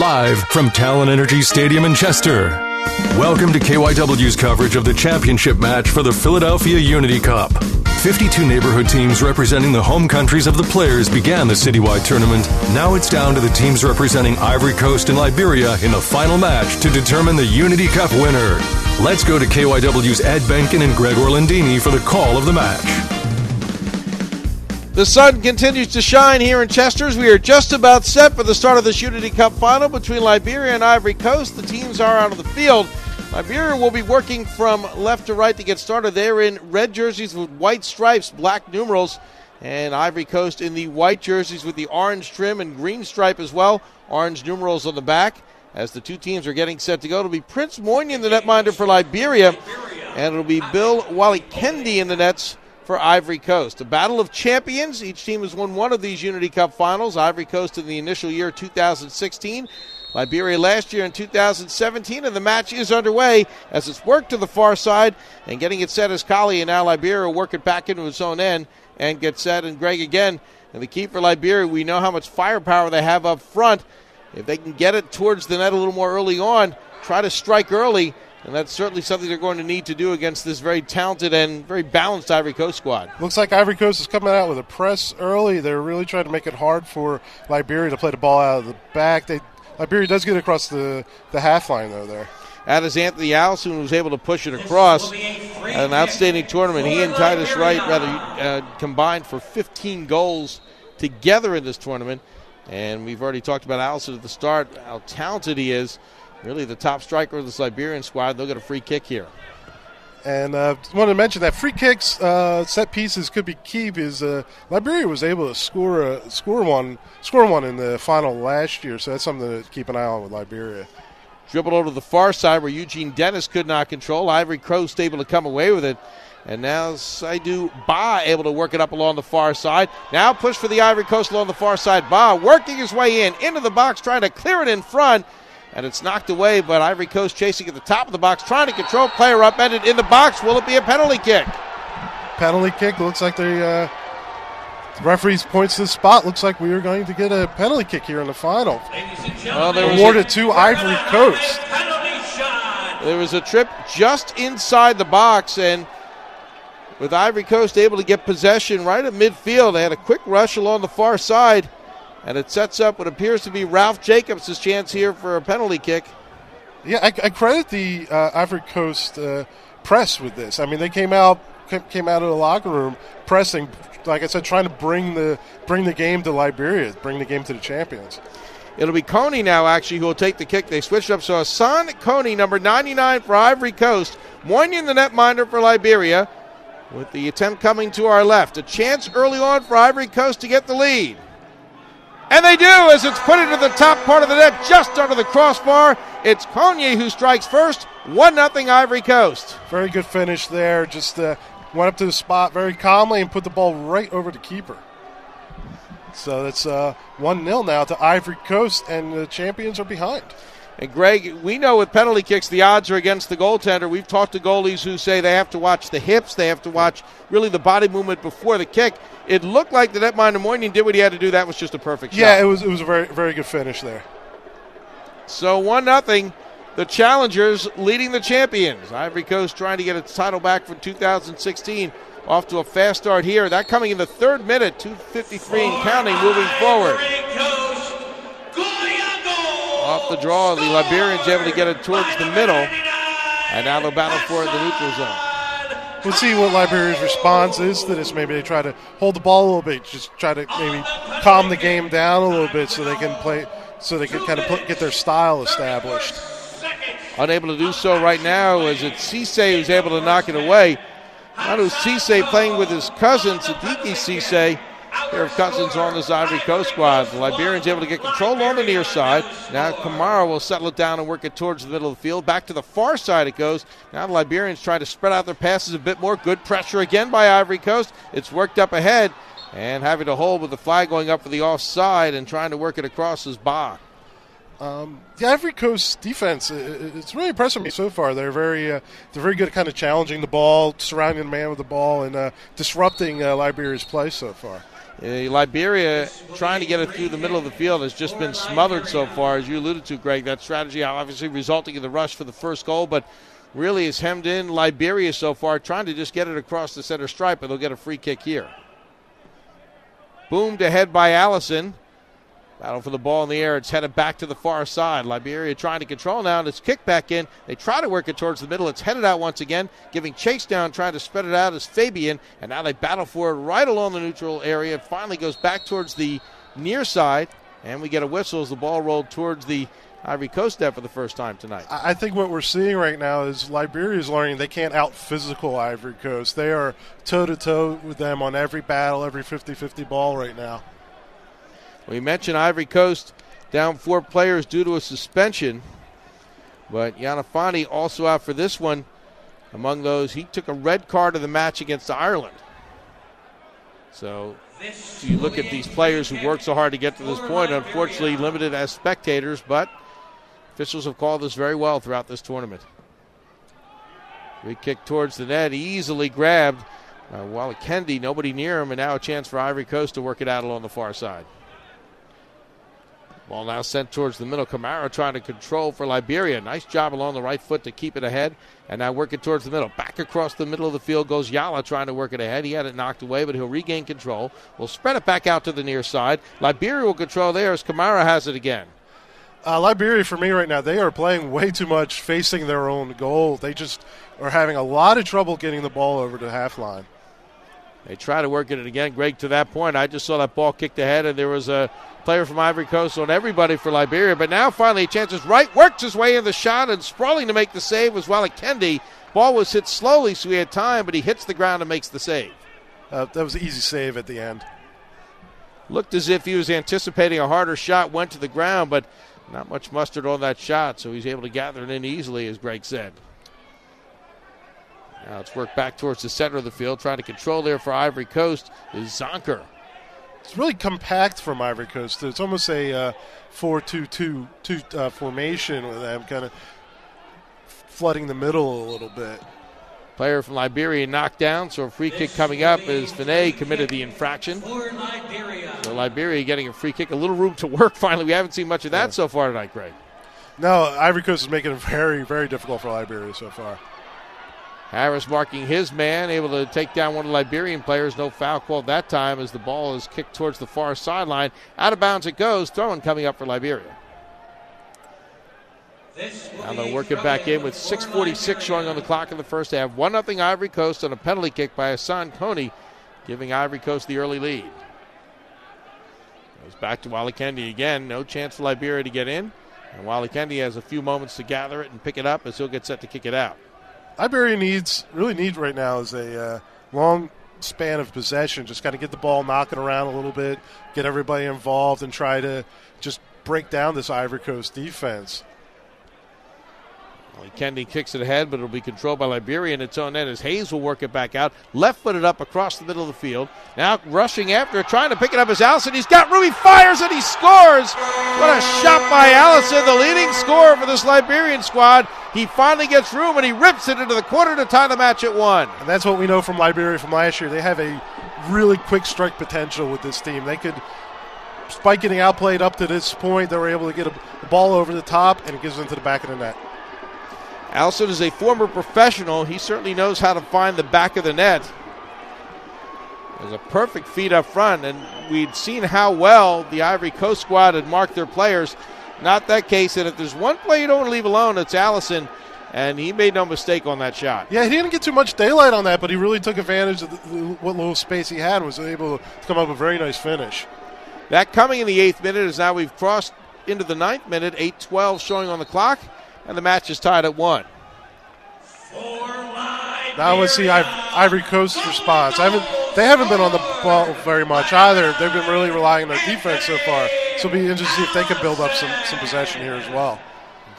Live from Talen Energy Stadium in Chester. Welcome to KYW's coverage of the championship match for the Philadelphia Unity Cup. 52 neighborhood teams representing the home countries of the players began the citywide tournament. Now it's down to the teams representing Ivory Coast and Liberia in the final match to determine the Unity Cup winner. Let's go to KYW's Ed Benkin and Greg Orlandini for the call of the match. The sun continues to shine here in Chester's. We are just about set for the start of this Unity Cup final between Liberia and Ivory Coast. The teams are out of the field. Liberia will be working from left to right to get started. They're in red jerseys with white stripes, black numerals, and Ivory Coast in the white jerseys with the orange trim and green stripe as well. Orange numerals on the back. As the two teams are getting set to go, it'll be Prince Moynihan, the netminder for Liberia, and it'll be Bill Wally Kendi in the nets for Ivory Coast. A battle of champions. Each team has won one of these Unity Cup finals. Ivory Coast in the initial year 2016. Liberia last year in 2017, and the match is underway as it's worked to the far side and getting it set as Kali, and now Liberia work it back into its own end and get set. And Greg again, and the key for Liberia, we know how much firepower they have up front. If they can get it towards the net a little more early on, try to strike early, and that's certainly something they're going to need to do against this very talented and very balanced Ivory Coast squad. Looks like Ivory Coast is coming out with a press early. They're really trying to make it hard for Liberia to play the ball out of the back. They Liberia does get across the, the half line, though, there. That is Anthony Allison, who was able to push it across. An outstanding tournament. He and Titus Wright rather uh, combined for 15 goals together in this tournament. And we've already talked about Allison at the start, how talented he is. Really the top striker of the Liberian squad. They'll get a free kick here. And I uh, wanted to mention that free kicks, uh, set pieces could be key because uh, Liberia was able to score a, score one score one in the final last year, so that's something to keep an eye on with Liberia. Dribbled over to the far side where Eugene Dennis could not control. Ivory Coast able to come away with it. And now Saidu Ba able to work it up along the far side. Now push for the Ivory Coast along the far side. Ba working his way in, into the box, trying to clear it in front and it's knocked away, but Ivory Coast chasing at the top of the box, trying to control player upended in the box. Will it be a penalty kick? Penalty kick. Looks like the uh, referees points to the spot. Looks like we are going to get a penalty kick here in the final. Well, there awarded to Ivory Coast. There was a trip just inside the box, and with Ivory Coast able to get possession right at midfield, they had a quick rush along the far side. And it sets up what appears to be Ralph Jacobs' chance here for a penalty kick. Yeah, I, I credit the uh, Ivory Coast uh, press with this. I mean, they came out came out of the locker room pressing, like I said, trying to bring the bring the game to Liberia, bring the game to the champions. It'll be Coney now, actually, who will take the kick. They switched up. So Hassan Coney, number 99 for Ivory Coast. Moynihan, the netminder for Liberia, with the attempt coming to our left. A chance early on for Ivory Coast to get the lead. And they do as it's put into the top part of the net just under the crossbar. It's Coney who strikes first. 1 0 Ivory Coast. Very good finish there. Just uh, went up to the spot very calmly and put the ball right over the keeper. So that's uh, 1 0 now to Ivory Coast, and the champions are behind. And Greg, we know with penalty kicks, the odds are against the goaltender. We've talked to goalies who say they have to watch the hips, they have to watch really the body movement before the kick. It looked like the netminder Moynihan did what he had to do. That was just a perfect yeah, shot. Yeah, it was. It was a very very good finish there. So one nothing. The challengers leading the champions. Ivory Coast trying to get its title back from 2016. Off to a fast start here. That coming in the third minute, 253 and counting, moving forward off the draw. The Liberians able to get it towards the middle. And now they'll battle for the neutral zone. We'll see what Liberia's response is to this. Maybe they try to hold the ball a little bit, just try to maybe calm the game down a little bit so they can play, so they can kind of put, get their style established. Unable to do so right now as it's Cisse who's able to knock it away. Manu Cisse playing with his cousin, Siddiqui Cisse of cousins on this Ivory Coast squad. The Liberians able to get control on the near side. Now Kamara will settle it down and work it towards the middle of the field. Back to the far side it goes. Now the Liberians try to spread out their passes a bit more. Good pressure again by Ivory Coast. It's worked up ahead and having to hold with the flag going up for the offside and trying to work it across his bar. Um, the Ivory Coast defense, it's really impressive me so far. They're very, uh, very good at kind of challenging the ball, surrounding the man with the ball, and uh, disrupting uh, Liberia's play so far. Uh, Liberia trying to get it through the middle of the field has just been smothered so far, as you alluded to, Greg. That strategy obviously resulting in the rush for the first goal, but really is hemmed in Liberia so far, trying to just get it across the center stripe, but they'll get a free kick here. Boomed ahead by Allison. Battle for the ball in the air. It's headed back to the far side. Liberia trying to control now, and it's kicked back in. They try to work it towards the middle. It's headed out once again, giving chase down, trying to spread it out as Fabian, and now they battle for it right along the neutral area. It finally goes back towards the near side, and we get a whistle as the ball rolled towards the Ivory Coast net for the first time tonight. I think what we're seeing right now is Liberia is learning they can't out physical Ivory Coast. They are toe to toe with them on every battle, every 50 50 ball right now. We mentioned Ivory Coast down four players due to a suspension, but Yanafani also out for this one. Among those, he took a red card of the match against Ireland. So, you look at these players who worked so hard to get to this point, unfortunately limited as spectators, but officials have called this very well throughout this tournament. Free kick towards the net, easily grabbed. Uh, Wally Kendi, nobody near him, and now a chance for Ivory Coast to work it out along the far side. Ball now sent towards the middle. Camara trying to control for Liberia. Nice job along the right foot to keep it ahead. And now work it towards the middle. Back across the middle of the field goes Yala trying to work it ahead. He had it knocked away, but he'll regain control. We'll spread it back out to the near side. Liberia will control there as Camara has it again. Uh, Liberia, for me right now, they are playing way too much facing their own goal. They just are having a lot of trouble getting the ball over to half line. They try to work it again. Greg, to that point, I just saw that ball kicked ahead, and there was a player from Ivory Coast on everybody for Liberia. But now finally, chance chances right, works his way in the shot and sprawling to make the save was Wally Kendi. Ball was hit slowly, so he had time, but he hits the ground and makes the save. Uh, that was an easy save at the end. Looked as if he was anticipating a harder shot, went to the ground, but not much mustard on that shot, so he's able to gather it in easily, as Greg said. Now it's worked back towards the center of the field, trying to control there for Ivory Coast is Zonker. It's really compact from Ivory Coast. It's almost a uh, 4-2-2 two, uh, formation with them kind of flooding the middle a little bit. Player from Liberia knocked down, so a free kick coming up as Finney committed the infraction. So Liberia getting a free kick, a little room to work finally. We haven't seen much of that yeah. so far tonight, Greg. No, Ivory Coast is making it very, very difficult for Liberia so far. Harris marking his man, able to take down one of the Liberian players. No foul called that time as the ball is kicked towards the far sideline. Out of bounds it goes. Throwing coming up for Liberia. Now they'll work it back in with 6.46 showing on the clock in the first half. 1 0 Ivory Coast on a penalty kick by Hassan Coney, giving Ivory Coast the early lead. Goes back to Wally Kendi again. No chance for Liberia to get in. And Wally Kendi has a few moments to gather it and pick it up as he'll get set to kick it out. Liberia needs really needs right now is a uh, long span of possession. Just got to get the ball knocking around a little bit, get everybody involved, and try to just break down this Ivory Coast defense. Well, Kendi kicks it ahead, but it'll be controlled by Liberia in its own end as Hayes will work it back out. Left footed up across the middle of the field. Now rushing after trying to pick it up is Allison. He's got Ruby fires and he scores. What a shot by Allison, the leading scorer for this Liberian squad. He finally gets room and he rips it into the corner to tie the match at one. And that's what we know from Liberia from last year. They have a really quick strike potential with this team. They could despite getting outplayed up to this point, they were able to get a ball over the top, and it gives them to the back of the net. Allison is a former professional. He certainly knows how to find the back of the net. There's a perfect feed up front, and we'd seen how well the Ivory Coast squad had marked their players. Not that case, and if there's one play you don't want to leave alone, it's Allison, and he made no mistake on that shot. Yeah, he didn't get too much daylight on that, but he really took advantage of the, what little space he had and was able to come up with a very nice finish. That coming in the eighth minute is now we've crossed into the ninth minute, 8 12 showing on the clock and the match is tied at one. Now let's see Ivory Coast's response. I haven't, they haven't been on the ball very much either. They've been really relying on their defense so far. So it'll be interesting to see if they can build up some, some possession here as well.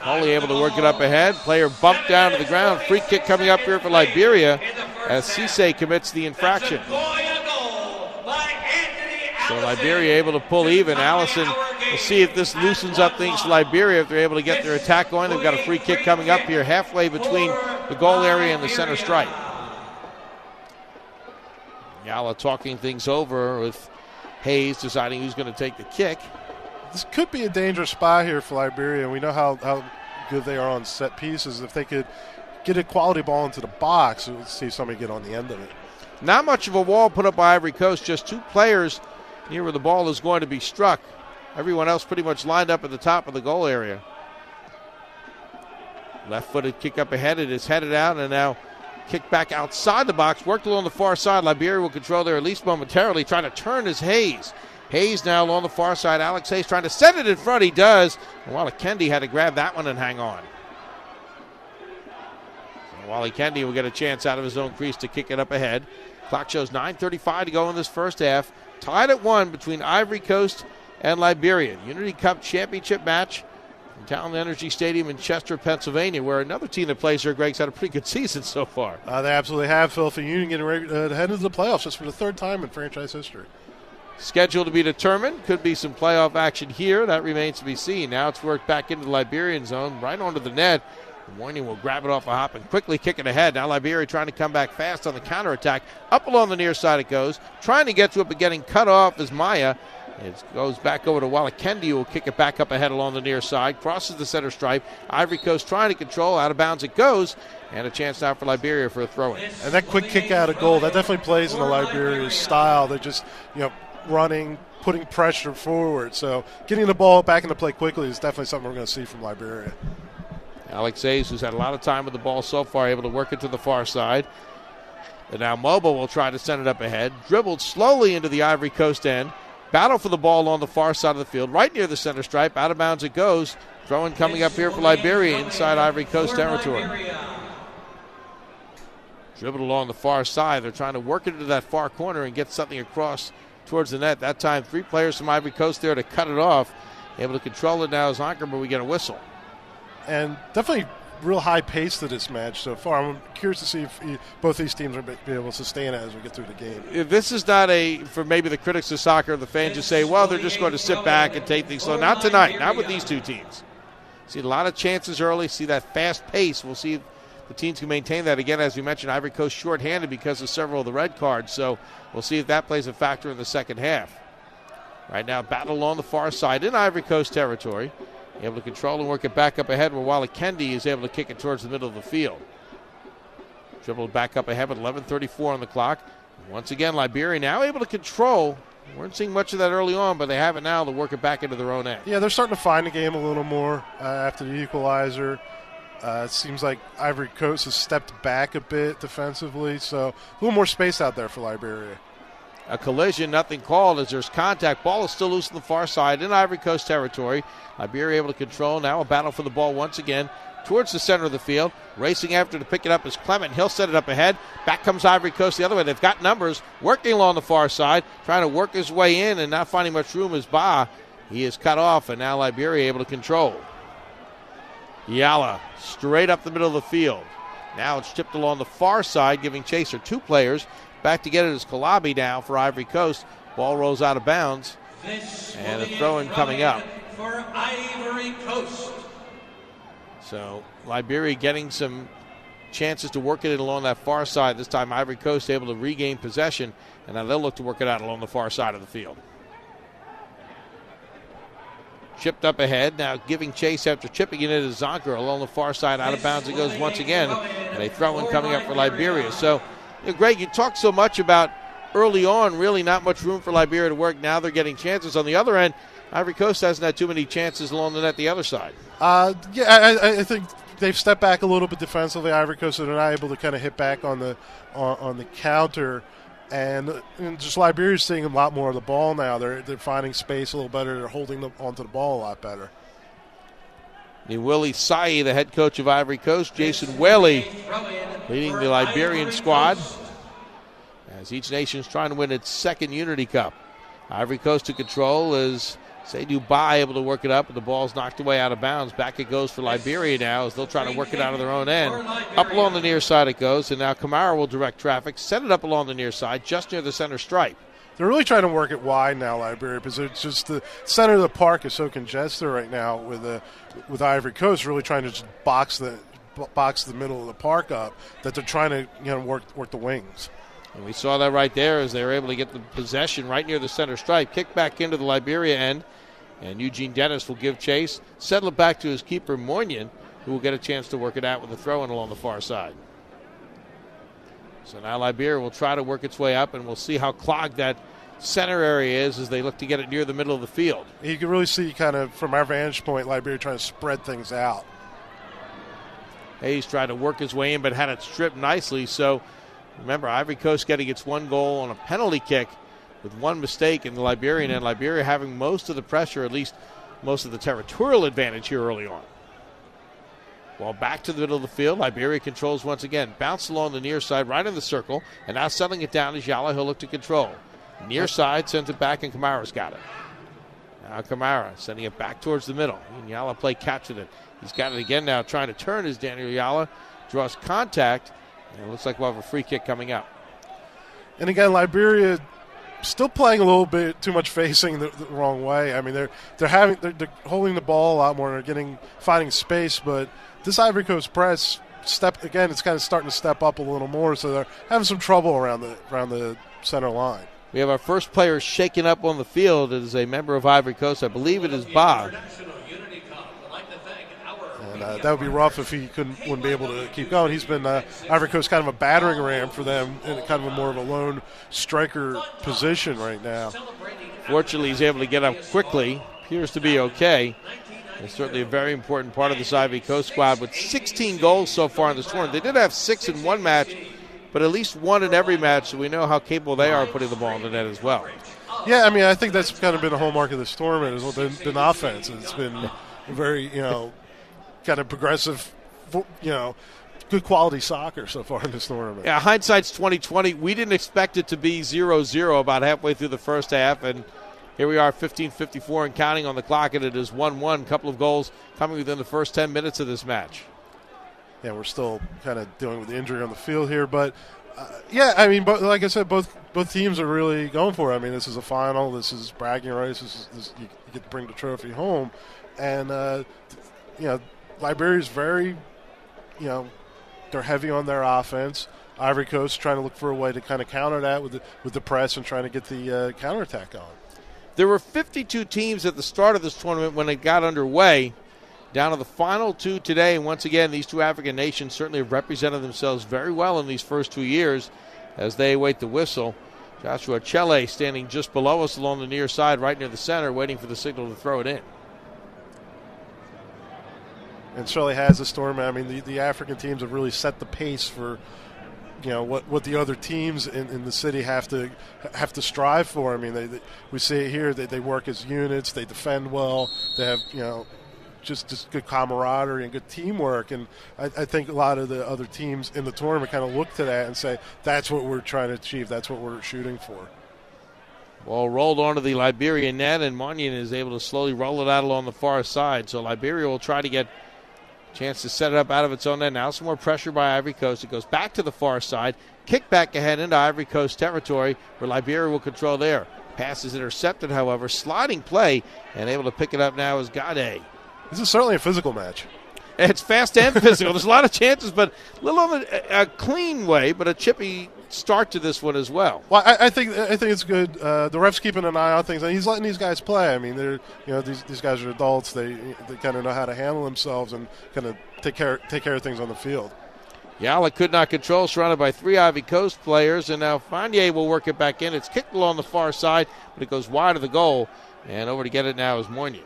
Only able to work it up ahead. Player bumped down to the ground. Free kick coming up here for Liberia as Cisse commits the infraction. So Liberia able to pull even. Allison We'll see if this loosens up things for Liberia if they're able to get their attack going. They've got a free kick coming up here halfway between the goal area and the center stripe. Yala talking things over with Hayes deciding who's going to take the kick. This could be a dangerous spot here for Liberia. We know how, how good they are on set pieces. If they could get a quality ball into the box, we'll see somebody get on the end of it. Not much of a wall put up by Ivory Coast, just two players near where the ball is going to be struck. Everyone else pretty much lined up at the top of the goal area. Left footed kick up ahead. It is headed out and now kick back outside the box. Worked along the far side. Liberia will control there at least momentarily. Trying to turn his Hayes. Hayes now along the far side. Alex Hayes trying to set it in front. He does. And Wally Kendi had to grab that one and hang on. Wally Kendi will get a chance out of his own crease to kick it up ahead. Clock shows 9.35 to go in this first half. Tied at one between Ivory Coast and Liberia. Unity Cup championship match from Talen Energy Stadium in Chester, Pennsylvania, where another team that plays here, Greg's had a pretty good season so far. Uh, they absolutely have. Philadelphia Union getting ready uh, to head into the playoffs just for the third time in franchise history. Schedule to be determined. Could be some playoff action here. That remains to be seen. Now it's worked back into the Liberian zone, right onto the net. Warning will grab it off a hop and quickly kick it ahead. Now Liberia trying to come back fast on the counterattack. Up along the near side it goes. Trying to get to it, but getting cut off is Maya. It goes back over to Kendi, who will kick it back up ahead along the near side. Crosses the center stripe. Ivory Coast trying to control. Out of bounds it goes. And a chance now for Liberia for a throw in. And that quick kick out of goal, that definitely plays in the Liberia style. They're just, you know, running, putting pressure forward. So getting the ball back into play quickly is definitely something we're going to see from Liberia. Alex Hayes, who's had a lot of time with the ball so far, able to work it to the far side. And now Mobile will try to send it up ahead. Dribbled slowly into the Ivory Coast end. Battle for the ball on the far side of the field, right near the center stripe. Out of bounds it goes. Throwing coming up here for Liberia inside Ivory Coast territory. Dribbled along the far side. They're trying to work it into that far corner and get something across towards the net. That time, three players from Ivory Coast there to cut it off. Able to control it now is Anker, but we get a whistle. And definitely real high pace to this match so far. I'm curious to see if both these teams are be able to sustain it as we get through the game. If this is not a for maybe the critics of soccer, the fans just say, well, they're just going to sit back and take things slow. Not tonight. Not with these two teams. See a lot of chances early. See that fast pace. We'll see the teams can maintain that again. As we mentioned, Ivory Coast shorthanded because of several of the red cards. So we'll see if that plays a factor in the second half. Right now, battle on the far side in Ivory Coast territory. Able to control and work it back up ahead where Wally Kendi is able to kick it towards the middle of the field. Dribbled back up ahead with 11.34 on the clock. Once again, Liberia now able to control. Weren't seeing much of that early on, but they have it now to work it back into their own end. Yeah, they're starting to find the game a little more uh, after the equalizer. Uh, it seems like Ivory Coast has stepped back a bit defensively, so a little more space out there for Liberia. A collision, nothing called as there's contact. Ball is still loose on the far side in Ivory Coast territory. Liberia able to control. Now a battle for the ball once again towards the center of the field. Racing after to pick it up is Clement. He'll set it up ahead. Back comes Ivory Coast the other way. They've got numbers working along the far side, trying to work his way in and not finding much room as Ba. He is cut off, and now Liberia able to control. Yala straight up the middle of the field. Now it's tipped along the far side, giving Chaser two players. Back to get it is Kalabi now for Ivory Coast. Ball rolls out of bounds. And a throw in coming up. For Ivory Coast. So Liberia getting some chances to work it along that far side. This time Ivory Coast able to regain possession, and now they'll look to work it out along the far side of the field. Chipped up ahead, now giving chase after chipping it into Zonker along the far side. Out of bounds it goes once again, and a throw in coming up for Liberia. So you know, Greg, you talked so much about early on, really not much room for Liberia to work. Now they're getting chances. On the other end, Ivory Coast hasn't had too many chances along the net the other side. Uh, yeah, I, I, think they've stepped back a little bit defensively. Ivory Coast they're not able to kind of hit back on the on, on the counter. And, and just Liberia's seeing a lot more of the ball now. They're they're finding space a little better. They're holding onto the ball a lot better. Willie Sai, the head coach of Ivory Coast, Jason Whaley leading the Liberian squad as each nation is trying to win its second Unity Cup. Ivory Coast to control is Say Ba able to work it up, but the ball's knocked away out of bounds. Back it goes for Liberia now as they'll try to work it out of their own end. Up along the near side it goes, and now Kamara will direct traffic, set it up along the near side, just near the center stripe. They're really trying to work it wide now, Liberia, because it's just the center of the park is so congested right now with the with Ivory Coast really trying to just box the box the middle of the park up that they're trying to you know work work the wings. And we saw that right there as they were able to get the possession right near the center stripe. Kick back into the Liberia end. And Eugene Dennis will give chase, settle it back to his keeper, Moynihan, who will get a chance to work it out with a throw in along the far side. So now Liberia will try to work its way up, and we'll see how clogged that center area is as they look to get it near the middle of the field. You can really see, kind of from our vantage point, Liberia trying to spread things out. Hayes tried to work his way in, but had it stripped nicely. So remember, Ivory Coast getting its one goal on a penalty kick with one mistake in the Liberian end. Liberia having most of the pressure, at least most of the territorial advantage here early on. Well, back to the middle of the field. Liberia controls once again. Bounce along the near side, right in the circle, and now settling it down is Yala. He'll look to control. Near side sends it back, and Kamara's got it. Now Kamara sending it back towards the middle. And Yala play catch with it. He's got it again now, trying to turn as Daniel Yala draws contact, and it looks like we'll have a free kick coming up. And again, Liberia still playing a little bit too much facing the, the wrong way. I mean, they're they're having they're, they're, holding the ball a lot more. And they're getting finding space, but this Ivory Coast press step again. It's kind of starting to step up a little more, so they're having some trouble around the around the center line. We have our first player shaken up on the field. It is a member of Ivory Coast. I believe it is Bob. Uh, that would be rough if he couldn't wouldn't be able to keep going. He's been uh, Ivory Coast kind of a battering ram for them in kind of a more of a lone striker position right now. Fortunately, he's able to get up quickly. Appears to be okay. It's certainly a very important part of this Ivory Coast squad with 16 goals so far in this tournament. They did have six in one match, but at least one in every match, so we know how capable they are of putting the ball in the net as well. Yeah, I mean, I think that's kind of been a hallmark of this tournament is been, been offense. It's been very, you know, kind of progressive, you know, good quality soccer so far in this tournament. Yeah, hindsight's 2020. We didn't expect it to be 0-0 about halfway through the first half, and here we are, 15:54 and counting on the clock, and it is 1-1. Couple of goals coming within the first 10 minutes of this match. Yeah, we're still kind of dealing with the injury on the field here, but uh, yeah, I mean, but like I said, both both teams are really going for it. I mean, this is a final. This is bragging rights. This is this, you, you, get to bring the trophy home, and uh, you know, Liberia's very, you know, they're heavy on their offense. Ivory Coast trying to look for a way to kind of counter that with the, with the press and trying to get the uh, counterattack on. There were 52 teams at the start of this tournament when it got underway. Down to the final two today, and once again, these two African nations certainly have represented themselves very well in these first two years as they await the whistle. Joshua Chele standing just below us along the near side, right near the center, waiting for the signal to throw it in. And Shirley has a storm. I mean, the, the African teams have really set the pace for you know what, what the other teams in, in the city have to have to strive for. I mean, they, they we see it here. They, they work as units. They defend well. They have you know just just good camaraderie and good teamwork. And I, I, think a lot of the other teams in the tournament kind of look to that and say that's what we're trying to achieve. That's what we're shooting for. Well, rolled onto the Liberian net, and Moynihan is able to slowly roll it out along the far side. So Liberia will try to get chance to set it up out of its own end. Now some more pressure by Ivory Coast. It goes back to the far side. Kick back ahead into Ivory Coast territory where Liberia will control there. Pass is intercepted, however. Sliding play, and able to pick it up now is Gade. This is certainly a physical match. It's fast and physical. There's a lot of chances, but a little on a, a, clean way, but a chippy start to this one as well. Well, I, I think I think it's good. Uh, the ref's keeping an eye on things, and he's letting these guys play. I mean, they're you know these, these guys are adults. They they kind of know how to handle themselves and kind of take care take care of things on the field. Yala could not control, surrounded by three Ivory Coast players, and now Fanier will work it back in. It's kicked along the far side, but it goes wide of the goal, and over to get it now is Moynihan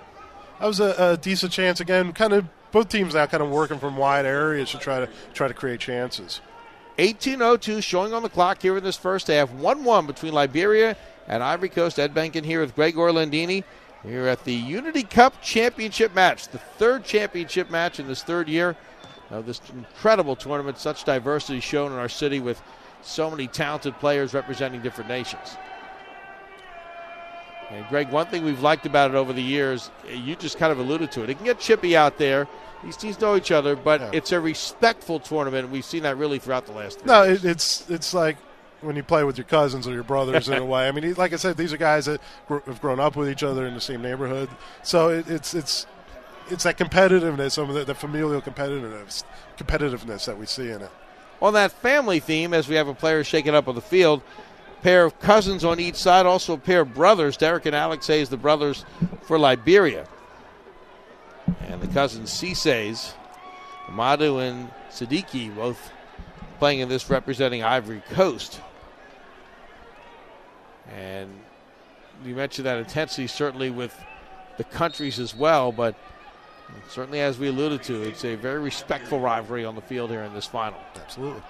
that was a, a, decent chance again. Kind of both teams now kind of working from wide areas to try to try to create chances. 18:02 showing on the clock here in this first half. 1-1 between Liberia and Ivory Coast. Ed Benkin here with Greg Orlandini. Here at the Unity Cup Championship match, the third championship match in this third year of this incredible tournament. Such diversity shown in our city with so many talented players representing different nations. And Greg, one thing we've liked about it over the years, you just kind of alluded to it. It can get chippy out there. These teams know each other, but yeah. it's a respectful tournament. We've seen that really throughout the last. no, it, it's it's like when you play with your cousins or your brothers in a way. I mean, like I said, these are guys that have grown up with each other in the same neighborhood, so it, it's it's it's that competitiveness, some of the, the familial competitiveness, competitiveness that we see in it. on that family theme, as we have a player shaking up on the field, pair of cousins on each side, also a pair of brothers. Derek and Alex Hayes, the brothers for Liberia. And the cousins Cisse, Amadu and Siddiqui, both playing in this representing Ivory Coast. And you mentioned that intensity certainly with the countries as well, but certainly as we alluded to, it's a very respectful rivalry on the field here in this final. Absolutely.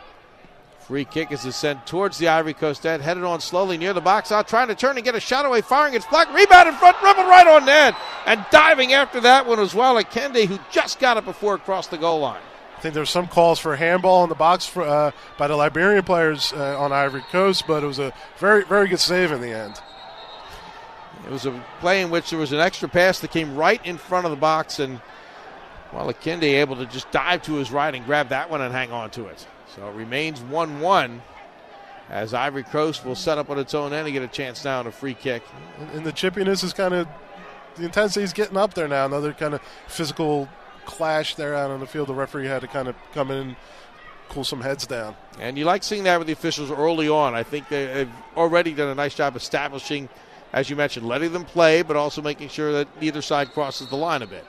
Free kick is sent towards the Ivory Coast end, headed on slowly near the box out, trying to turn and get a shot away, firing. It's blocked, rebound in front, dribble right on net, and diving after that one as well. Kende, who just got it before it crossed the goal line. I think there were some calls for handball in the box for, uh, by the Liberian players uh, on Ivory Coast, but it was a very, very good save in the end. It was a play in which there was an extra pass that came right in front of the box, and well, Akinde able to just dive to his right and grab that one and hang on to it. So it remains 1 1 as Ivory Coast will set up on its own end and get a chance now on a free kick. And the chippiness is kind of, the intensity is getting up there now. Another kind of physical clash there out on the field. The referee had to kind of come in and cool some heads down. And you like seeing that with the officials early on. I think they've already done a nice job establishing, as you mentioned, letting them play, but also making sure that neither side crosses the line a bit.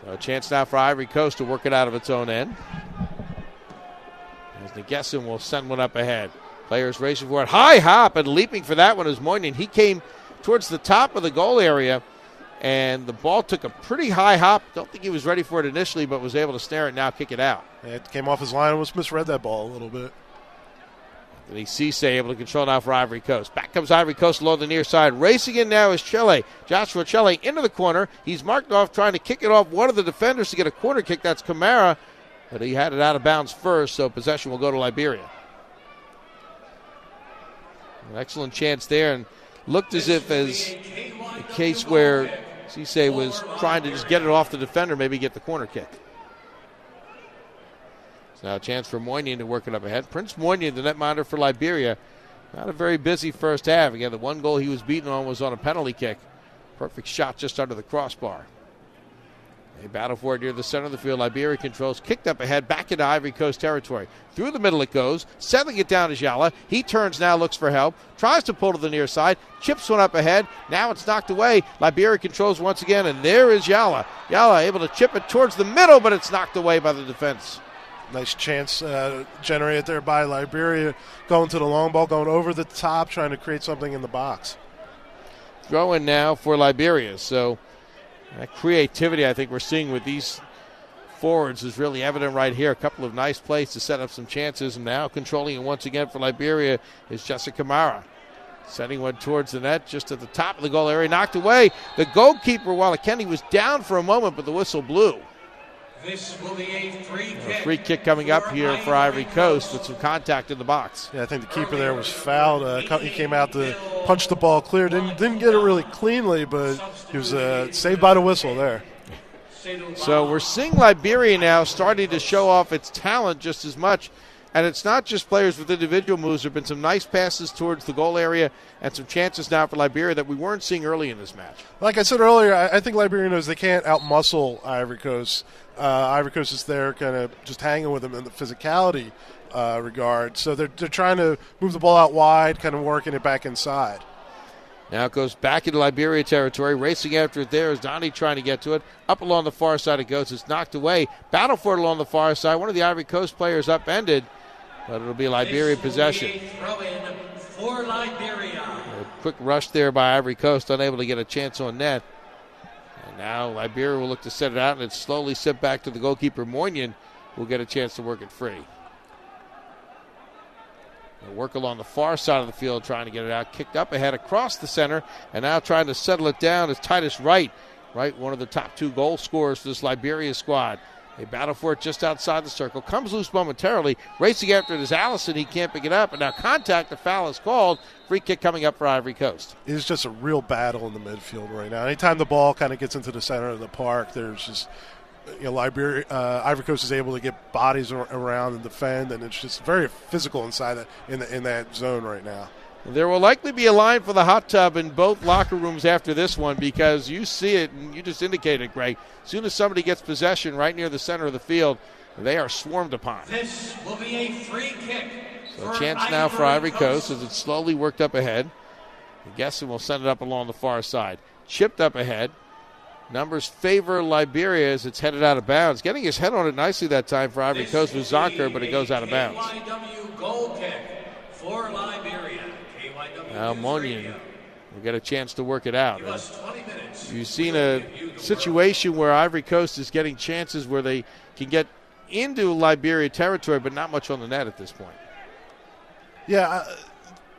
So a chance now for Ivory Coast to work it out of its own end. As Nagesson will send one up ahead. Players racing for it. High hop and leaping for that one is Moynihan. He came towards the top of the goal area, and the ball took a pretty high hop. Don't think he was ready for it initially, but was able to snare it now kick it out. It came off his line and was misread that ball a little bit. And Cisse able to control now for Ivory Coast. Back comes Ivory Coast along the near side. Racing in now is Chile. Joshua Chile into the corner. He's marked off trying to kick it off one of the defenders to get a corner kick. That's Kamara. But he had it out of bounds first, so possession will go to Liberia. An excellent chance there, and looked as if as a case where Cisse was trying to just get it off the defender, maybe get the corner kick. So now a chance for Moynihan to work it up ahead. Prince Moynihan, the netminder for Liberia, not a very busy first half. Again, the one goal he was beaten on was on a penalty kick. Perfect shot just under the crossbar. A battle for it near the center of the field. Liberia controls, kicked up ahead, back into Ivory Coast territory. Through the middle it goes, settling it down to Jala. He turns now, looks for help, tries to pull to the near side, chips one up ahead. Now it's knocked away. Liberia controls once again, and there is Yala. Yala able to chip it towards the middle, but it's knocked away by the defense. Nice chance uh, generated there by Liberia, going to the long ball, going over the top, trying to create something in the box. Throwing now for Liberia. So that creativity I think we're seeing with these forwards is really evident right here. A couple of nice plays to set up some chances, and now controlling it once again for Liberia is Jessica Kamara. Setting one towards the net just at the top of the goal area. Knocked away. The goalkeeper, while Kenny was down for a moment, but the whistle blew. This will be a free kick. A free kick coming up here for Ivory Coast with some contact in the box. Yeah, I think the keeper there was fouled. Uh, he came out to punch the ball clear. Didn't didn't get it really cleanly, but he was uh, saved by the whistle there. So we're seeing Liberia now starting to show off its talent just as much. And it's not just players with individual moves. There have been some nice passes towards the goal area and some chances now for Liberia that we weren't seeing early in this match. Like I said earlier, I, think Liberia knows they can't outmuscle Ivory Coast. Uh, Ivory Coast is there kind of just hanging with them in the physicality uh, regard. So they're, they're trying to move the ball out wide, kind of working it back inside. Now it goes back into Liberia territory. Racing after it there is Donnie trying to get to it. Up along the far side it goes. It's knocked away. Battle for it along the far side. One of the Ivory Coast players upended, but it'll be Liberia possession. For Liberia. A quick rush there by Ivory Coast, unable to get a chance on net. And now Liberia will look to set it out, and it's slowly sent back to the goalkeeper Moynihan, will get a chance to work it free. They work along the far side of the field trying to get it out. Kicked up ahead across the center, and now trying to settle it down is Titus Wright. Wright, one of the top two goal scorers for this Liberia squad. They battle for it just outside the circle. Comes loose momentarily. Racing after it is Allison. He can't pick it up. And now contact. The foul is called. Free kick coming up for Ivory Coast. It's just a real battle in the midfield right now. Anytime the ball kind of gets into the center of the park, there's just you know, Liberia, uh, Ivory Coast is able to get bodies around and defend, and it's just very physical inside that in, the, in that zone right now. There will likely be a line for the hot tub in both locker rooms after this one because you see it, and you just indicated, Greg. As soon as somebody gets possession right near the center of the field, they are swarmed upon. This will be a free kick. So a chance now for Ivory Coast as it's slowly worked up ahead. Gesson will send it up along the far side. Chipped up ahead. Numbers favor Liberia as it's headed out of bounds. Getting his head on it nicely that time for Ivory Coast was Zonker, but it goes out of bounds. Goal kick for Liberia. Now radio. will get a chance to work it out. Give us 20 minutes. You've seen a situation where Ivory Coast is getting chances where they can get into Liberia territory, but not much on the net at this point. Yeah, uh,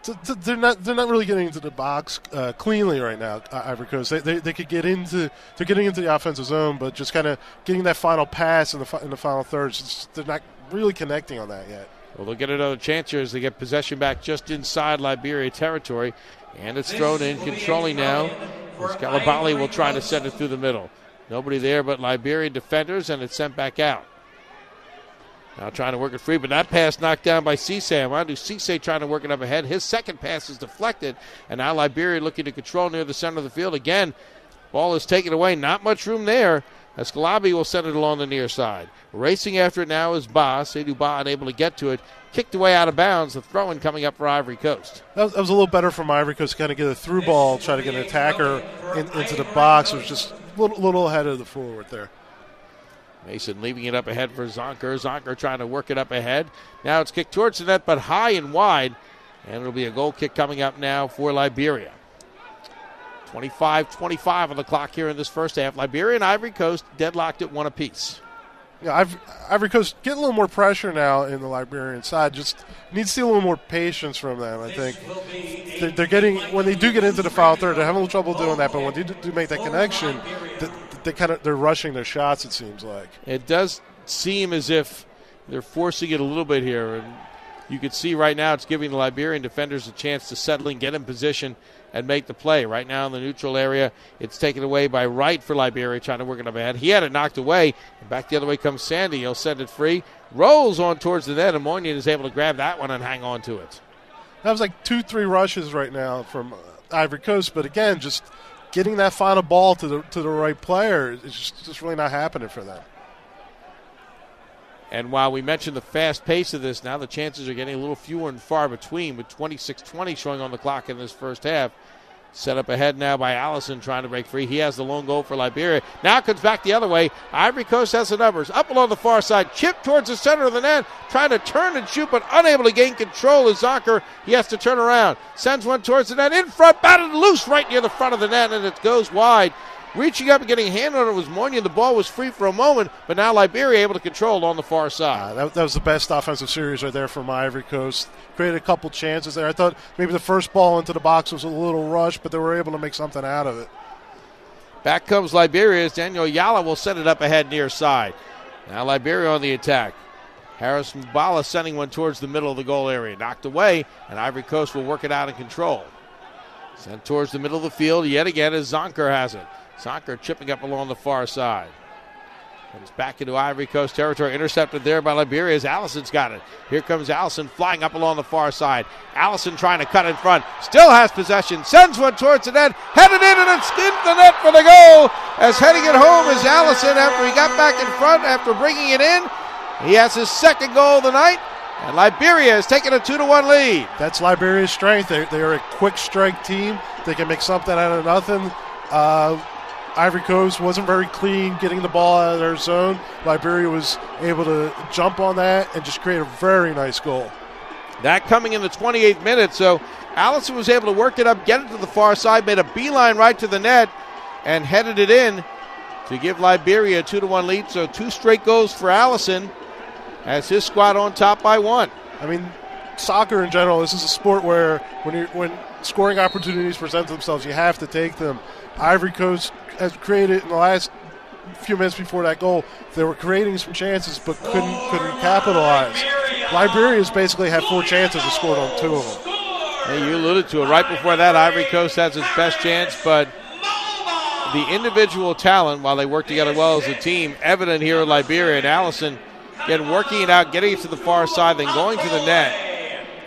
t- t- they're not they're not really getting into the box uh, cleanly right now. Uh, Ivory Coast they, they they could get into they're getting into the offensive zone, but just kind of getting that final pass in the in the final third. just- they're not really connecting on that yet. Well, they'll get another chance here as they get possession back just inside Liberia territory. And it's thrown in, controlling now. As Calabali will try to send it through the middle. Nobody there but Liberian defenders, and it's sent back out. Now trying to work it free, but that pass knocked down by Cisse. Amadou Cisse trying to work it up ahead. His second pass is deflected, and now Liberia looking to control near the center of the field again. Ball is taken away. Not much room there. Escalabi will send it along the near side. Racing after it now is Ba. Seydou Ba unable to get to it. Kicked away out of bounds. The throw in coming up for Ivory Coast. That was, that was a little better from Ivory Coast to kind of get a through ball, try to get an attacker in, into the box. It was just a little, little ahead of the forward there. Mason leaving it up ahead for Zonker. Zonker trying to work it up ahead. Now it's kicked towards the net, but high and wide. And it'll be a goal kick coming up now for Liberia. 25 25 on the clock here in this first half. Liberia and Ivory Coast deadlocked at one apiece. Yeah, Ivory, Ivory Coast getting a little more pressure now in the Liberian side. Just needs to see a little more patience from them. I think they're, they're getting when they do get into the foul third, they're having a little trouble doing that. But when they do, do make that connection, they, they kind of they're rushing their shots. It seems like. It does seem as if they're forcing it a little bit here. And you can see right now it's giving the Liberian defenders a chance to settle in, get in position, and make the play. Right now in the neutral area, it's taken away by Wright for Liberia, trying to work it up ahead. He had it knocked away. And back the other way comes Sandy. He'll send it free. Rolls on towards the net, and is able to grab that one and hang on to it. That was like two, three rushes right now from uh, Ivory Coast. But again, just getting that final ball to the to the right player is just, just really not happening for them. And while we mentioned the fast pace of this, now the chances are getting a little fewer and far between, with 26 20 showing on the clock in this first half. Set up ahead now by Allison trying to break free. He has the lone goal for Liberia. Now comes back the other way. Ivory Coast has the numbers. Up along the far side. Chip towards the center of the net. Trying to turn and shoot, but unable to gain control is Zonker. He has to turn around. Sends one towards the net. In front. Batted loose right near the front of the net, and it goes wide. Reaching up and getting a hand on it was Moynihan. The ball was free for a moment, but now Liberia able to control on the far side. Uh, that, that was the best offensive series right there from Ivory Coast. Created a couple chances there. I thought maybe the first ball into the box was a little rushed, but they were able to make something out of it. Back comes Liberia as Daniel Yala will set it up ahead near side. Now Liberia on the attack. Harris Mbala sending one towards the middle of the goal area. Knocked away, and Ivory Coast will work it out in control. Sent towards the middle of the field yet again as Zonker has it. Zonker chipping up along the far side. Comes back into Ivory Coast territory. Intercepted there by Liberia as Allison's got it. Here comes Allison flying up along the far side. Allison trying to cut in front. Still has possession. Sends one towards the net. Headed in and it's in the net for the goal. As heading it home is Allison after he got back in front after bringing it in. He has his second goal of the night. And Liberia has taken a 2 to 1 lead. That's Liberia's strength. They, they are a quick strike team. They can make something out of nothing. Uh, Ivory Coast wasn't very clean getting the ball out of their zone. Liberia was able to jump on that and just create a very nice goal. That coming in the 28th minute. So Allison was able to work it up, get it to the far side, made a beeline right to the net, and headed it in to give Liberia a 2 to 1 lead. So two straight goals for Allison as his squad on top by one. I mean, soccer in general, this is a sport where when when scoring opportunities present themselves, you have to take them. Ivory Coast has created in the last few minutes before that goal, they were creating some chances but couldn't couldn't capitalize. Liberia's basically had four chances and scored on two of them. Hey, you alluded to it. Right before that, Ivory Coast has its best chance, but the individual talent, while they work together well as a team, evident here in Liberia. And Allison, again, working it out, getting it to the far side, then going to the net.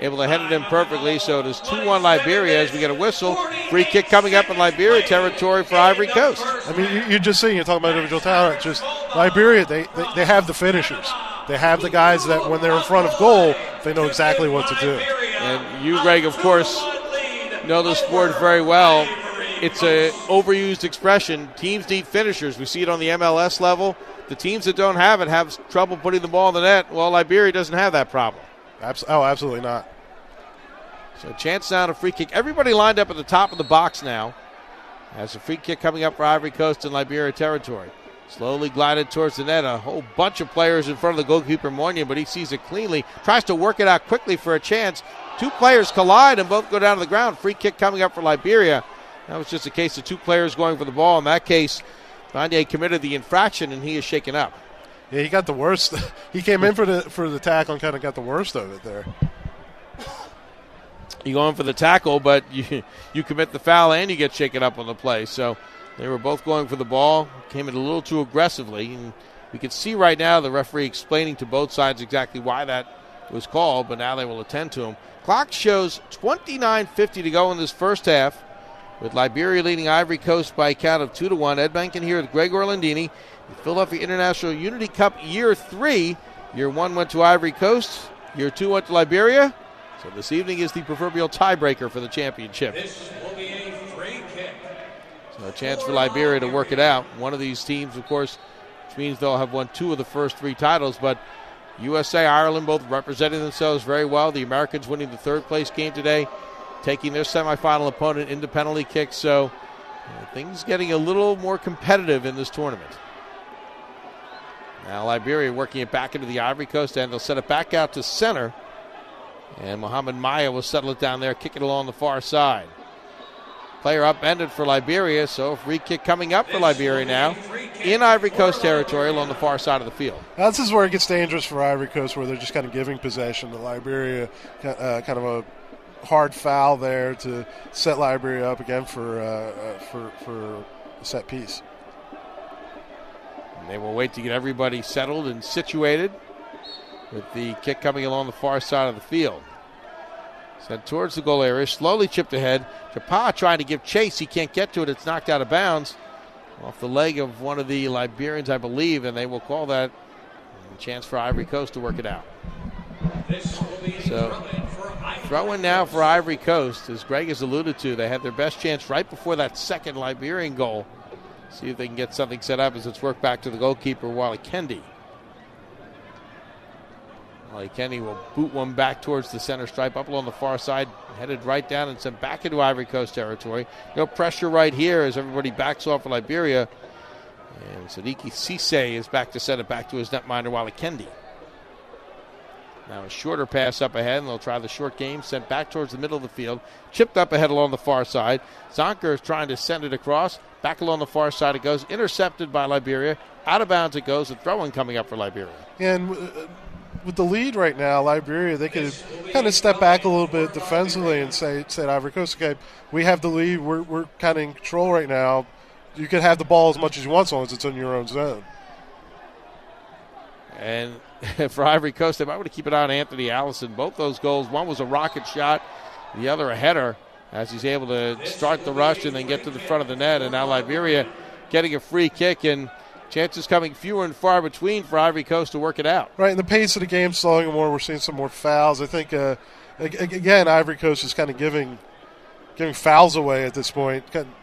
Able to head it in perfectly. So it is 2 1 Liberia as we get a whistle. Free kick coming up in Liberia territory for Ivory Coast. I mean, you- you're just seeing, you're talking about individual talent. Just Liberia, they, they, they have the finishers. They have the guys that when they're in front of goal, they know exactly what to do. And you, Greg, of course, know the sport very well. It's a overused expression. Teams need finishers. We see it on the MLS level. The teams that don't have it have trouble putting the ball in the net. Well, Liberia doesn't have that problem. Abs- oh, absolutely not. So chance now to free kick. Everybody lined up at the top of the box now. As a free kick coming up for Ivory Coast in Liberia territory. Slowly glided towards the net. A whole bunch of players in front of the goalkeeper Moynihan, but he sees it cleanly. Tries to work it out quickly for a chance. Two players collide and both go down to the ground. Free kick coming up for Liberia. That was just a case of two players going for the ball. In that case, Vanier committed the infraction and he is shaken up. Yeah, he got the worst. he came in for the for the tackle and kind of got the worst of it there. you go in for the tackle, but you you commit the foul and you get shaken up on the play. So they were both going for the ball, came in a little too aggressively, and we can see right now the referee explaining to both sides exactly why that was called, but now they will attend to him. Clock shows 29:50 to go in this first half, with Liberia leading Ivory Coast by a count of two to one. Ed Benkin here with Greg Orlandini, the Philadelphia International Unity Cup Year Three. Year one went to Ivory Coast. Year two went to Liberia. So this evening is the proverbial tiebreaker for the championship. This will be a free kick. So a chance for Liberia to work it out. One of these teams, of course, which means they'll have won two of the first three titles, but USA, Ireland both representing themselves very well. The Americans winning the third place game today, taking their semifinal opponent into penalty kicks. So uh, things getting a little more competitive in this tournament. Now Liberia working it back into the Ivory Coast end. They'll set it back out to center. And Mohamed Maya will settle it down there, kick it along the far side. Player upended for Liberia, so free kick coming up for Liberia now in Ivory Coast territory along the far side of the field. Now, this is where it gets dangerous for Ivory Coast, where they're just kind of giving possession to Liberia. Uh, kind of a hard foul there to set Liberia up again for uh, uh, for for a set piece. They will wait to get everybody settled and situated with the kick coming along the far side of the field. Sent towards the goal area, slowly chipped ahead. Chapa trying to give chase. He can't get to it. It's knocked out of bounds off the leg of one of the Liberians, I believe, and they will call that a chance for Ivory Coast to work it out. So, Throw in now for Ivory Coast, as Greg has alluded to. They had their best chance right before that second Liberian goal. See if they can get something set up as it's worked back to the goalkeeper, Wally Kendi. Wally Kendi will boot one back towards the center stripe, up along the far side, headed right down and sent back into Ivory Coast territory. No pressure right here as everybody backs off of Liberia. And Sadiki Sise is back to send it back to his netminder, Wally Kendi. Now a shorter pass up ahead, and they'll try the short game. Sent back towards the middle of the field. Chipped up ahead along the far side. Zonker is trying to send it across. Back along the far side it goes. Intercepted by Liberia. Out of bounds it goes. A throw in coming up for Liberia. And uh, with the lead right now, Liberia, they could kind of step back a little bit defensively and say, say to Ivory Coast, okay, we have the lead. We're, we're kind of in control right now. You can have the ball as much as you want, as long as it's in your own zone. And for Ivory Coast, they might want to keep it on Anthony Allison. Both those goals, one was a rocket shot, the other a header, as he's able to start the rush and then get to the front of the net. And now Liberia getting a free kick, and chances coming fewer and far between for Ivory Coast to work it out. Right, and the pace of the game slowing more. We're seeing some more fouls. I think, uh, again, Ivory Coast is kind of giving giving fouls away at this point. Kind of-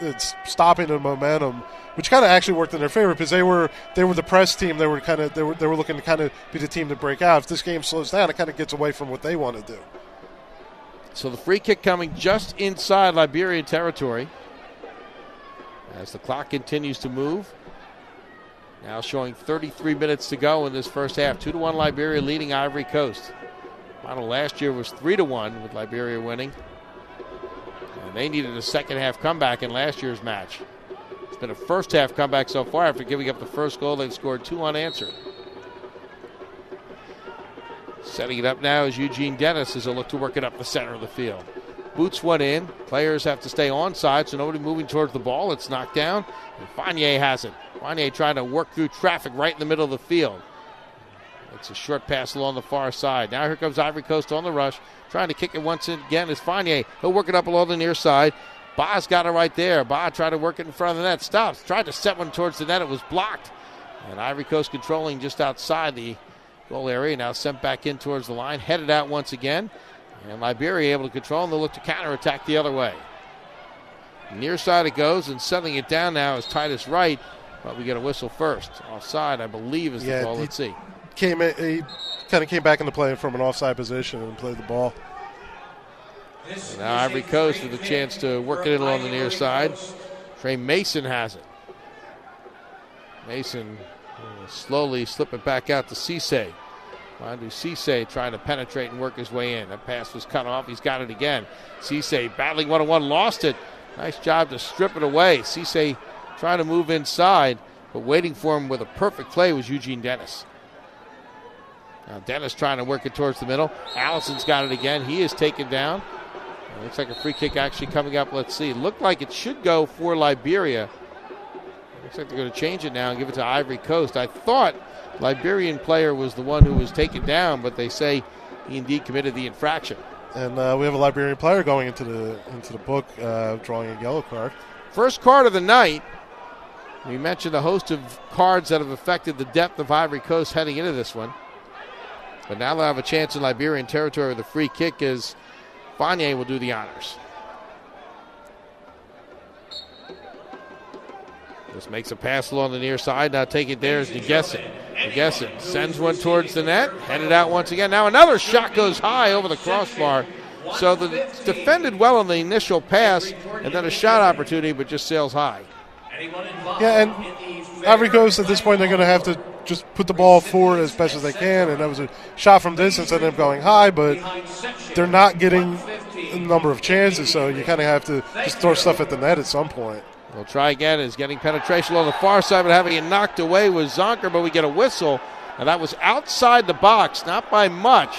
It's, stopping the momentum, which kind of actually worked in their favor because they were they were the press team. They were kind of they were they were looking to kind of be the team to break out. If this game slows down, it kind of gets away from what they want to do. So the free kick coming just inside Liberian territory as the clock continues to move. Now showing 33 minutes to go in this first half. 2 to 1 Liberia leading Ivory Coast. Final last year was 3 to 1 with Liberia winning. They needed a second half comeback in last year's match. It's been a first half comeback so far after giving up the first goal. They've scored two unanswered. Setting it up now is Eugene Dennis as a look to work it up the center of the field. Boots one in. Players have to stay onside, so nobody moving towards the ball. It's knocked down. And Fournier has it. Fournier trying to work through traffic right in the middle of the field. It's a short pass along the far side. Now here comes Ivory Coast on the rush, trying to kick it once again is Fournier. He'll work it up along the near side. Ba's got it right there. Ba tried to work it in front of the net. Stops. Tried to set one towards the net. It was blocked. And Ivory Coast controlling just outside the goal area. Now sent back in towards the line. Headed out once again. And Liberia able to control, and they'll look to counterattack the other way. Near side it goes, and settling it down now is Titus Wright. But we get a whistle first. Offside, I believe, is the he- Let's see. Came in, he kind of came back into play from an offside position and played the ball. This Now Ivory Coast with a chance to work it in along the near side. Trey Mason has it. Mason uh, slowly slip it back out to Cisse. Mandu Cisse trying to penetrate and work his way in. That pass was cut off. He's got it again. Cisse battling one on one, lost it. Nice job to strip it away. Cisse trying to move inside, but waiting for him with a perfect play was Eugene Dennis. Now Dennis trying to work it towards the middle. Allison's got it again. He is taken down. It looks like a free kick actually coming up. Let's see. Looked like it should go for Liberia. Looks like they're going to change it now and give it to Ivory Coast. I thought Liberian player was the one who was taken down, but they say he indeed committed the infraction. And uh, we have a Liberian player going into the into the book, uh, drawing a yellow card. First card of the night. We mentioned a host of cards that have affected the depth of Ivory Coast heading into this one. But now they'll have a chance in Liberian territory with a free kick as Fournier will do the honors. Just makes a pass along the near side. Now take it there there is DeGesson. DeGesson sends one towards the net. Headed out once again. Now another shot goes high over the crossbar. So the defended well on the initial pass and then a shot opportunity, but just sails high. Yeah, and Ivory Coast at this point they're going to have to just put the ball forward as best as they can. And that was a shot from distance, ended up going high, but they're not getting a number of chances. So you kind of have to just throw stuff at the net at some point. We'll try again. Is getting penetration on the far side, but having it knocked away was Zonker, but we get a whistle. And that was outside the box, not by much.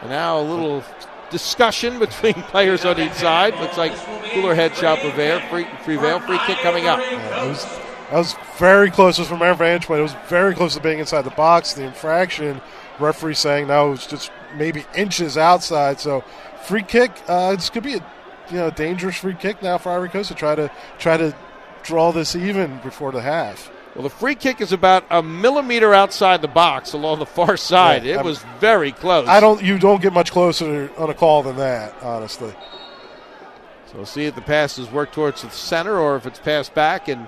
And now a little discussion between players on each side. Looks like cooler head shall prevail. Free, prevail. Free kick coming up. Yeah, that was very close. It was from our vantage point. It was very close to being inside the box. The infraction, referee saying no, it was just maybe inches outside. So free kick. Uh, this could be a you know dangerous free kick now for Ivory Coast to try to try to draw this even before the half. Well, the free kick is about a millimeter outside the box along the far side. Yeah, it I'm- was very close. I don't. You don't get much closer on a call than that, honestly. So we'll see if the pass is work towards the center or if it's passed back. And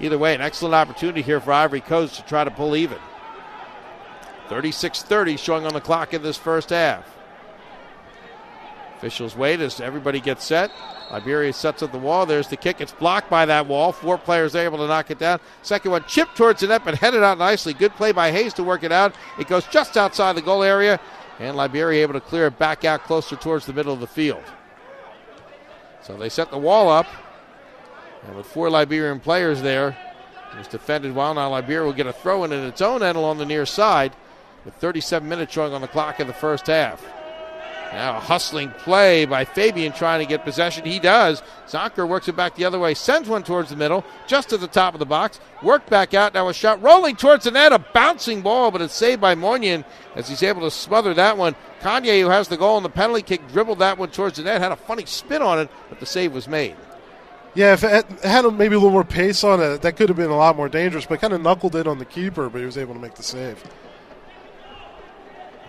either way, an excellent opportunity here for Ivory Coast to try to pull even. 36 30 showing on the clock in this first half. Officials wait as everybody gets set. Liberia sets up the wall. There's the kick. It's blocked by that wall. Four players able to knock it down. Second one chipped towards the net, but headed out nicely. Good play by Hayes to work it out. It goes just outside the goal area, and Liberia able to clear it back out closer towards the middle of the field. So they set the wall up, and with four Liberian players there, it was defended well. Now Liberia will get a throw in at its own end along the near side, with 37 minutes showing on the clock in the first half. Now a hustling play by Fabian trying to get possession. He does. Zonker works it back the other way, sends one towards the middle, just at the top of the box. Worked back out. Now a shot rolling towards the net, a bouncing ball, but it's saved by Moynihan as he's able to smother that one. Kanye, who has the goal on the penalty kick, dribbled that one towards the net, had a funny spin on it, but the save was made. Yeah, if it had- maybe a little more pace on it, that could have been a lot more dangerous. But kind of knuckled it on the keeper, but he was able to make the save.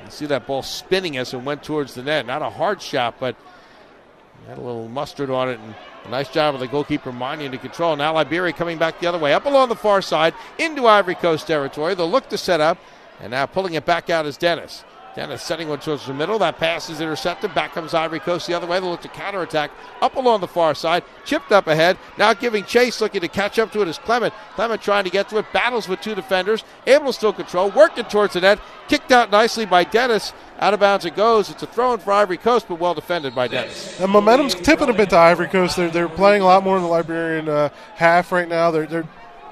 You see that ball spinning as it went towards the net. Not a hard shot, but had a little mustard on it. And a nice job of the goalkeeper Moynihan to control. Now Liberia coming back the other way, up along the far side into Ivory Coast territory. They'll look to set up, and now pulling it back out is Dennis. Dennis setting one towards the middle. That pass is intercepted. Back comes Ivory Coast the other way. They'll look to counterattack up along the far side. Chipped up ahead. Now giving chase, looking to catch up to it is Clement. Clement trying to get to it. Battles with two defenders. Able to still control. Working towards the net. Kicked out nicely by Dennis. Out of bounds it goes. It's a throw in for Ivory Coast, but well defended by Dennis. The momentum's tipping a bit to Ivory Coast. They're, they're playing a lot more in the Liberian uh, half right now. They're, they're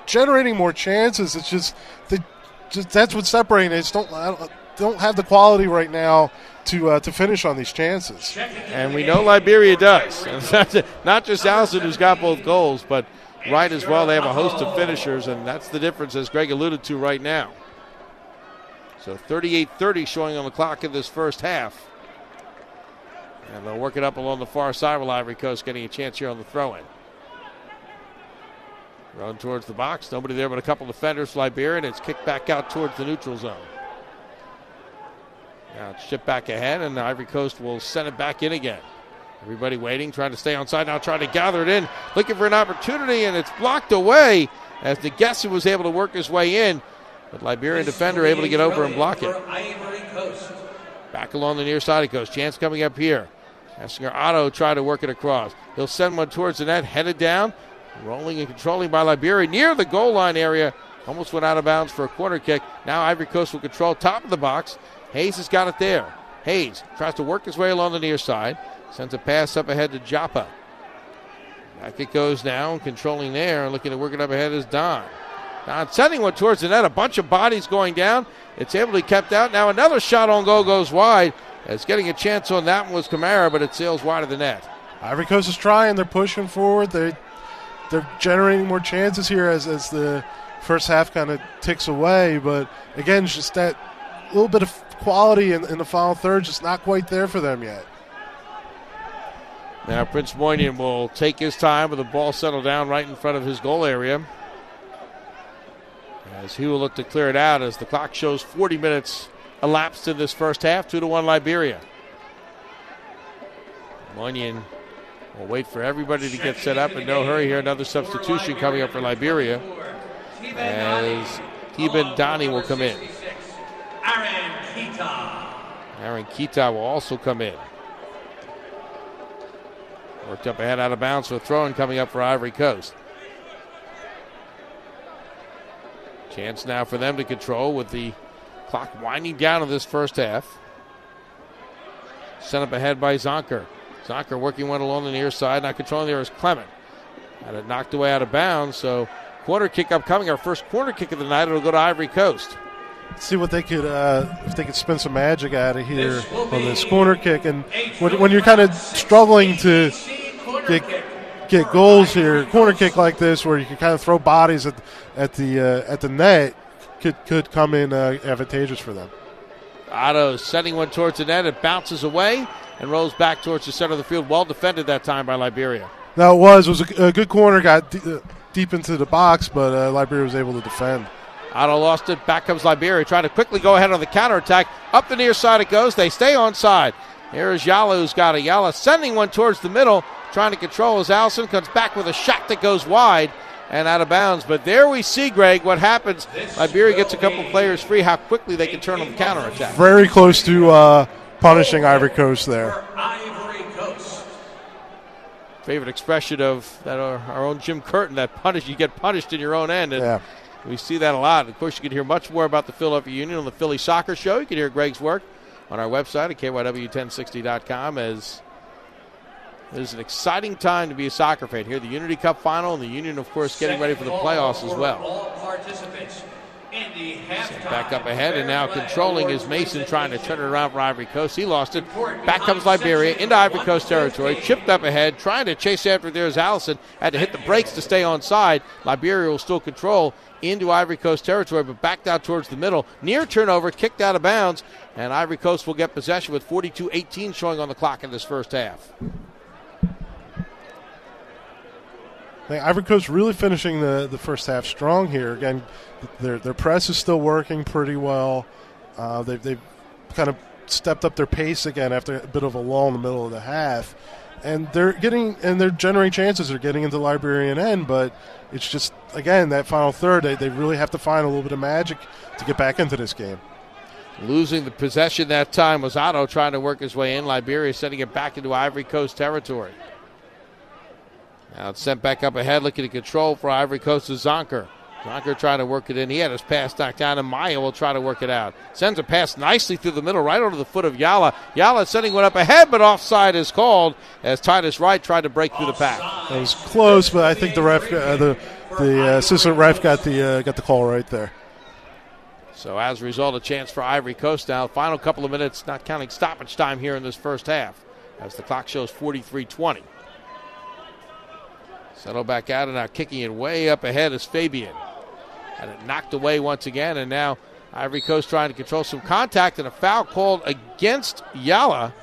generating more chances. It's just, they, just that's what's separating. They just don't don't- have the quality right now to uh, to finish on these chances. And we know Liberia does. Not- just Allison who's got both goals, but right as well. They have a host of finishers, and that's the difference, as Greg alluded to right now. So 38 30 showing on the clock in this first half. And they'll work it up along the far side with Ivory Coast getting a chance here on the throw in. Run towards the box. Nobody there but a couple defenders Liberia, and it's kicked back out towards the neutral zone. Uh, now it's shipped back ahead, and Ivory Coast will send it back in again. Everybody waiting, trying to stay on side now, trying to gather it in, looking for an opportunity, and it's blocked away as the Negesa was able to work his way in. But Liberian defender able to get over and block it. Back along the near side it goes. Chance coming up here. Essinger Otto try to work it across. He'll send one towards the net, headed down. Rolling and controlling by Liberia near the goal line area. Almost went out of bounds for a corner kick. Now Ivory Coast will control top of the box. Hayes has got it there. Hayes tries to work his way along the near side. Sends a pass up ahead to Joppa. Back it goes now, controlling there. And looking to work it up ahead is Don. Don sending one towards the net. A bunch of bodies going down. It's able to be kept out. Now another shot on goal goes wide. It's getting a chance on that one was Kamara, but it sails wide of the net. Ivory Coast is trying. They're pushing forward. They they're generating more chances here as, as the first half kind of ticks away. But again, just that little bit of quality in, in, the final third, just not quite there for them yet. Now Prince Moynihan will take his time with the ball settled down right in front of his goal area. As he will look to clear it out as the clock shows 40 minutes elapsed in this first half, 2 to 1 Liberia. Moynihan will wait for everybody to get set up in no hurry here. Another substitution coming up for Liberia as Teben Donnie will come in. Aaron Kita. Aaron Kita will also come in. Worked up ahead out of bounds for a throw in coming up for Ivory Coast. Chance now for them to control with the clock winding down in this first half. Sent up ahead by Zonker. Zonker working one along the near side. Not controlling there is Clement. Had it knocked away out of bounds. So corner kick upcoming. Our first corner kick of the night. It'll go to Ivory Coast. Let's see what they could, uh, if they could spin some magic out of here on this corner kick. And when, when you're kind of struggling to get get goals here, corner kick like this, where you can kind of throw bodies at at the uh, at the net, could could come in uh, advantageous for them. Otto sending one towards the net. It bounces away and rolls back towards the center of the field. Well defended that time by Liberia. No, it was. It was a, a good corner. Got d- uh, deep into the box, but uh, Liberia was able to defend. Otto lost it. Back comes Liberia, trying to quickly go ahead on the counterattack. Up the near side it goes. They stay on side. Here's Yala who's got a Yala sending one towards the middle, trying to control as Allison comes back with a shot that goes wide and out of bounds. But there we see, Greg, what happens. Liberia gets a couple players free, how quickly they can turn on the counterattack. Very close to uh, punishing Ivory Coast there. Ivory Coast. Favorite expression of that our, our own Jim Curtin, that punish you get punished in your own end. And Yeah. We see that a lot. Of course, you can hear much more about the Philadelphia Union on the Philly Soccer Show. You can hear Greg's work on our website at kyw1060.com as it is an exciting time to be a soccer fan here. The Unity Cup final and the Union, of course, getting ready for the playoffs as well. All participants. Back up ahead and now controlling is Mason trying to turn it around for Ivory Coast. He lost it. Back comes Liberia into Ivory Coast territory. Chipped up ahead, trying to chase after there is Allison. Had to hit the brakes to stay on side. Liberia will still control into Ivory Coast territory, but backed out towards the middle. Near turnover, kicked out of bounds, and Ivory Coast will get possession with 42 18 showing on the clock in this first half. I think Ivory Coast really finishing the, the first half strong here. Again, their their press is still working pretty well. Uh, they've they've kind of stepped up their pace again after a bit of a lull in the middle of the half, and they're getting and they're generating chances. They're getting into Liberian end, but it's just again that final third. They, they really have to find a little bit of magic to get back into this game. Losing the possession that time was Otto trying to work his way in. Liberia sending it back into Ivory Coast territory. Now it's sent back up ahead, looking to control for Ivory Coast is Zonker. Zonker trying to work it in. He had his pass knocked down, and Maya will try to work it out. Sends a pass nicely through the middle, right over the foot of Yala. Yala sending one up ahead, but offside is called as Titus Wright tried to break through the pack. It was close, but I think the ref, uh, the the uh, assistant ref, got the uh, got the call right there. So as a result, a chance for Ivory Coast now. Final couple of minutes, not counting stoppage time here in this first half, as the clock shows 43-20. Settle back out and now kicking it way up ahead is Fabian. And it knocked away once again, and now Ivory Coast trying to control some contact and a foul called against Yala.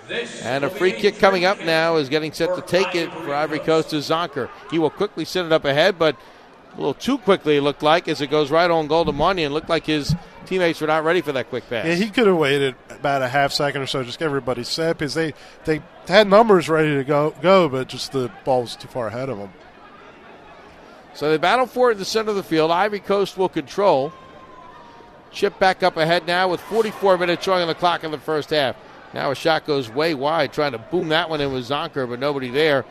And a free kick coming up now is getting set to take it for Ivory Coast to Zonker. He will quickly send it up ahead, but a little too quickly it looked like as it goes right on goal to Money and looked like his teammates were not ready for that quick pass. Yeah, he could have waited about a half second or so, just get everybody set because they they had numbers ready to go go, but just the ball was too far ahead of them. So they battle for it in the center of the field. Ivory Coast will control. Chip back up ahead now with 44 minutes showing on the clock in the first half. Now a shot goes way wide, trying to boom that one in with Zonker, but nobody there.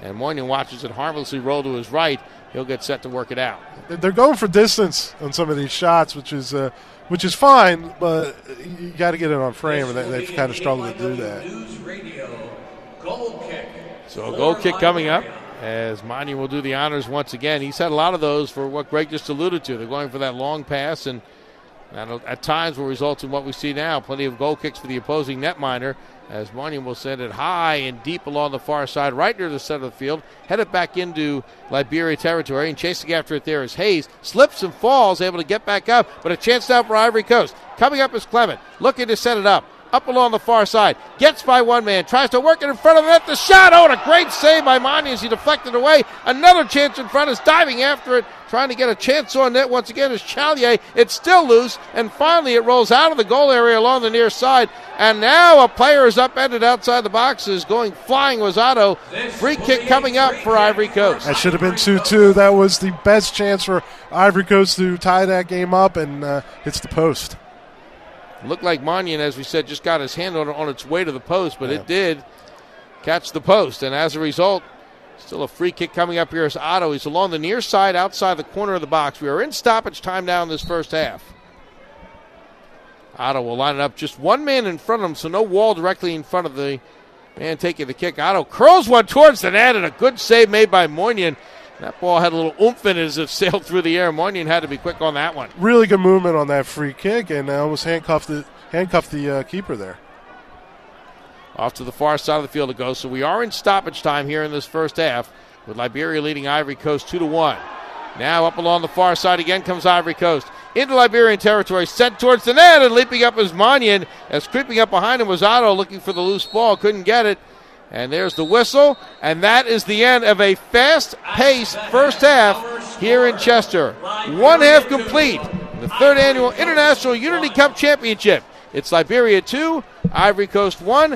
And Moynihan watches it harmlessly roll to his right. He'll get set to work it out. They're going for distance on some of these shots, which is uh, which is fine, but you got to get it on frame, and they, they've kind of struggled to do that. News Radio. Goal kick. So a goal kick coming up Liberia. As Monty will do the honors once again. He's had a lot of those for what Greg just alluded to. They're going for that long pass, and at times will result in what we see now plenty of goal kicks for the opposing netminder as Monty will send it high and deep along the far side, right near the center of the field, headed back into Liberia territory, and chasing after it there is Hayes. Slips and falls, able to get back up, but a chance now for Ivory Coast. Coming up is Clement, looking to set it up. Up along the far side, gets by one man, tries to work it in front of the net. The shot, oh, and a great save by Monty as he deflected away. Another chance in front is diving after it, trying to get a chance on net once again is Chalier. It's still loose, and finally it rolls out of the goal area along the near side. And now a player is upended outside the boxes, going flying was Otto. Free kick coming up for Ivory Coast. That should have been 2 2. That was the best chance for Ivory Coast to tie that game up, and uh, it's the post. Looked like Mannion, as we said, just got his hand on on its way to the post, but Yeah. it did catch the post. And as a result, still a free kick coming up here is Otto. He's along the near side outside the corner of the box. We are in stoppage time now in this first half. Otto will line it up just one man in front of him, so no wall directly in front of the man taking the kick. Otto curls one towards the net, and a good save made by Moynihan. That ball had a little oomph in it as it sailed through the air. Moynihan had to be quick on that one. Really good movement on that free kick, and uh, almost handcuffed the, handcuffed the uh, keeper there. Off to the far side of the field it goes. So we are in stoppage time here in this first half, with Liberia leading Ivory Coast two to one. Now up along the far side again comes Ivory Coast into Liberian territory, sent towards the net, and leaping up is Mannion. As creeping up behind him was Otto, looking for the loose ball, couldn't get it. And there's the whistle, and that is the end of a fast-paced first half here in Chester. One half complete. The third annual International Unity Cup Championship. It's Liberia two, Ivory Coast one.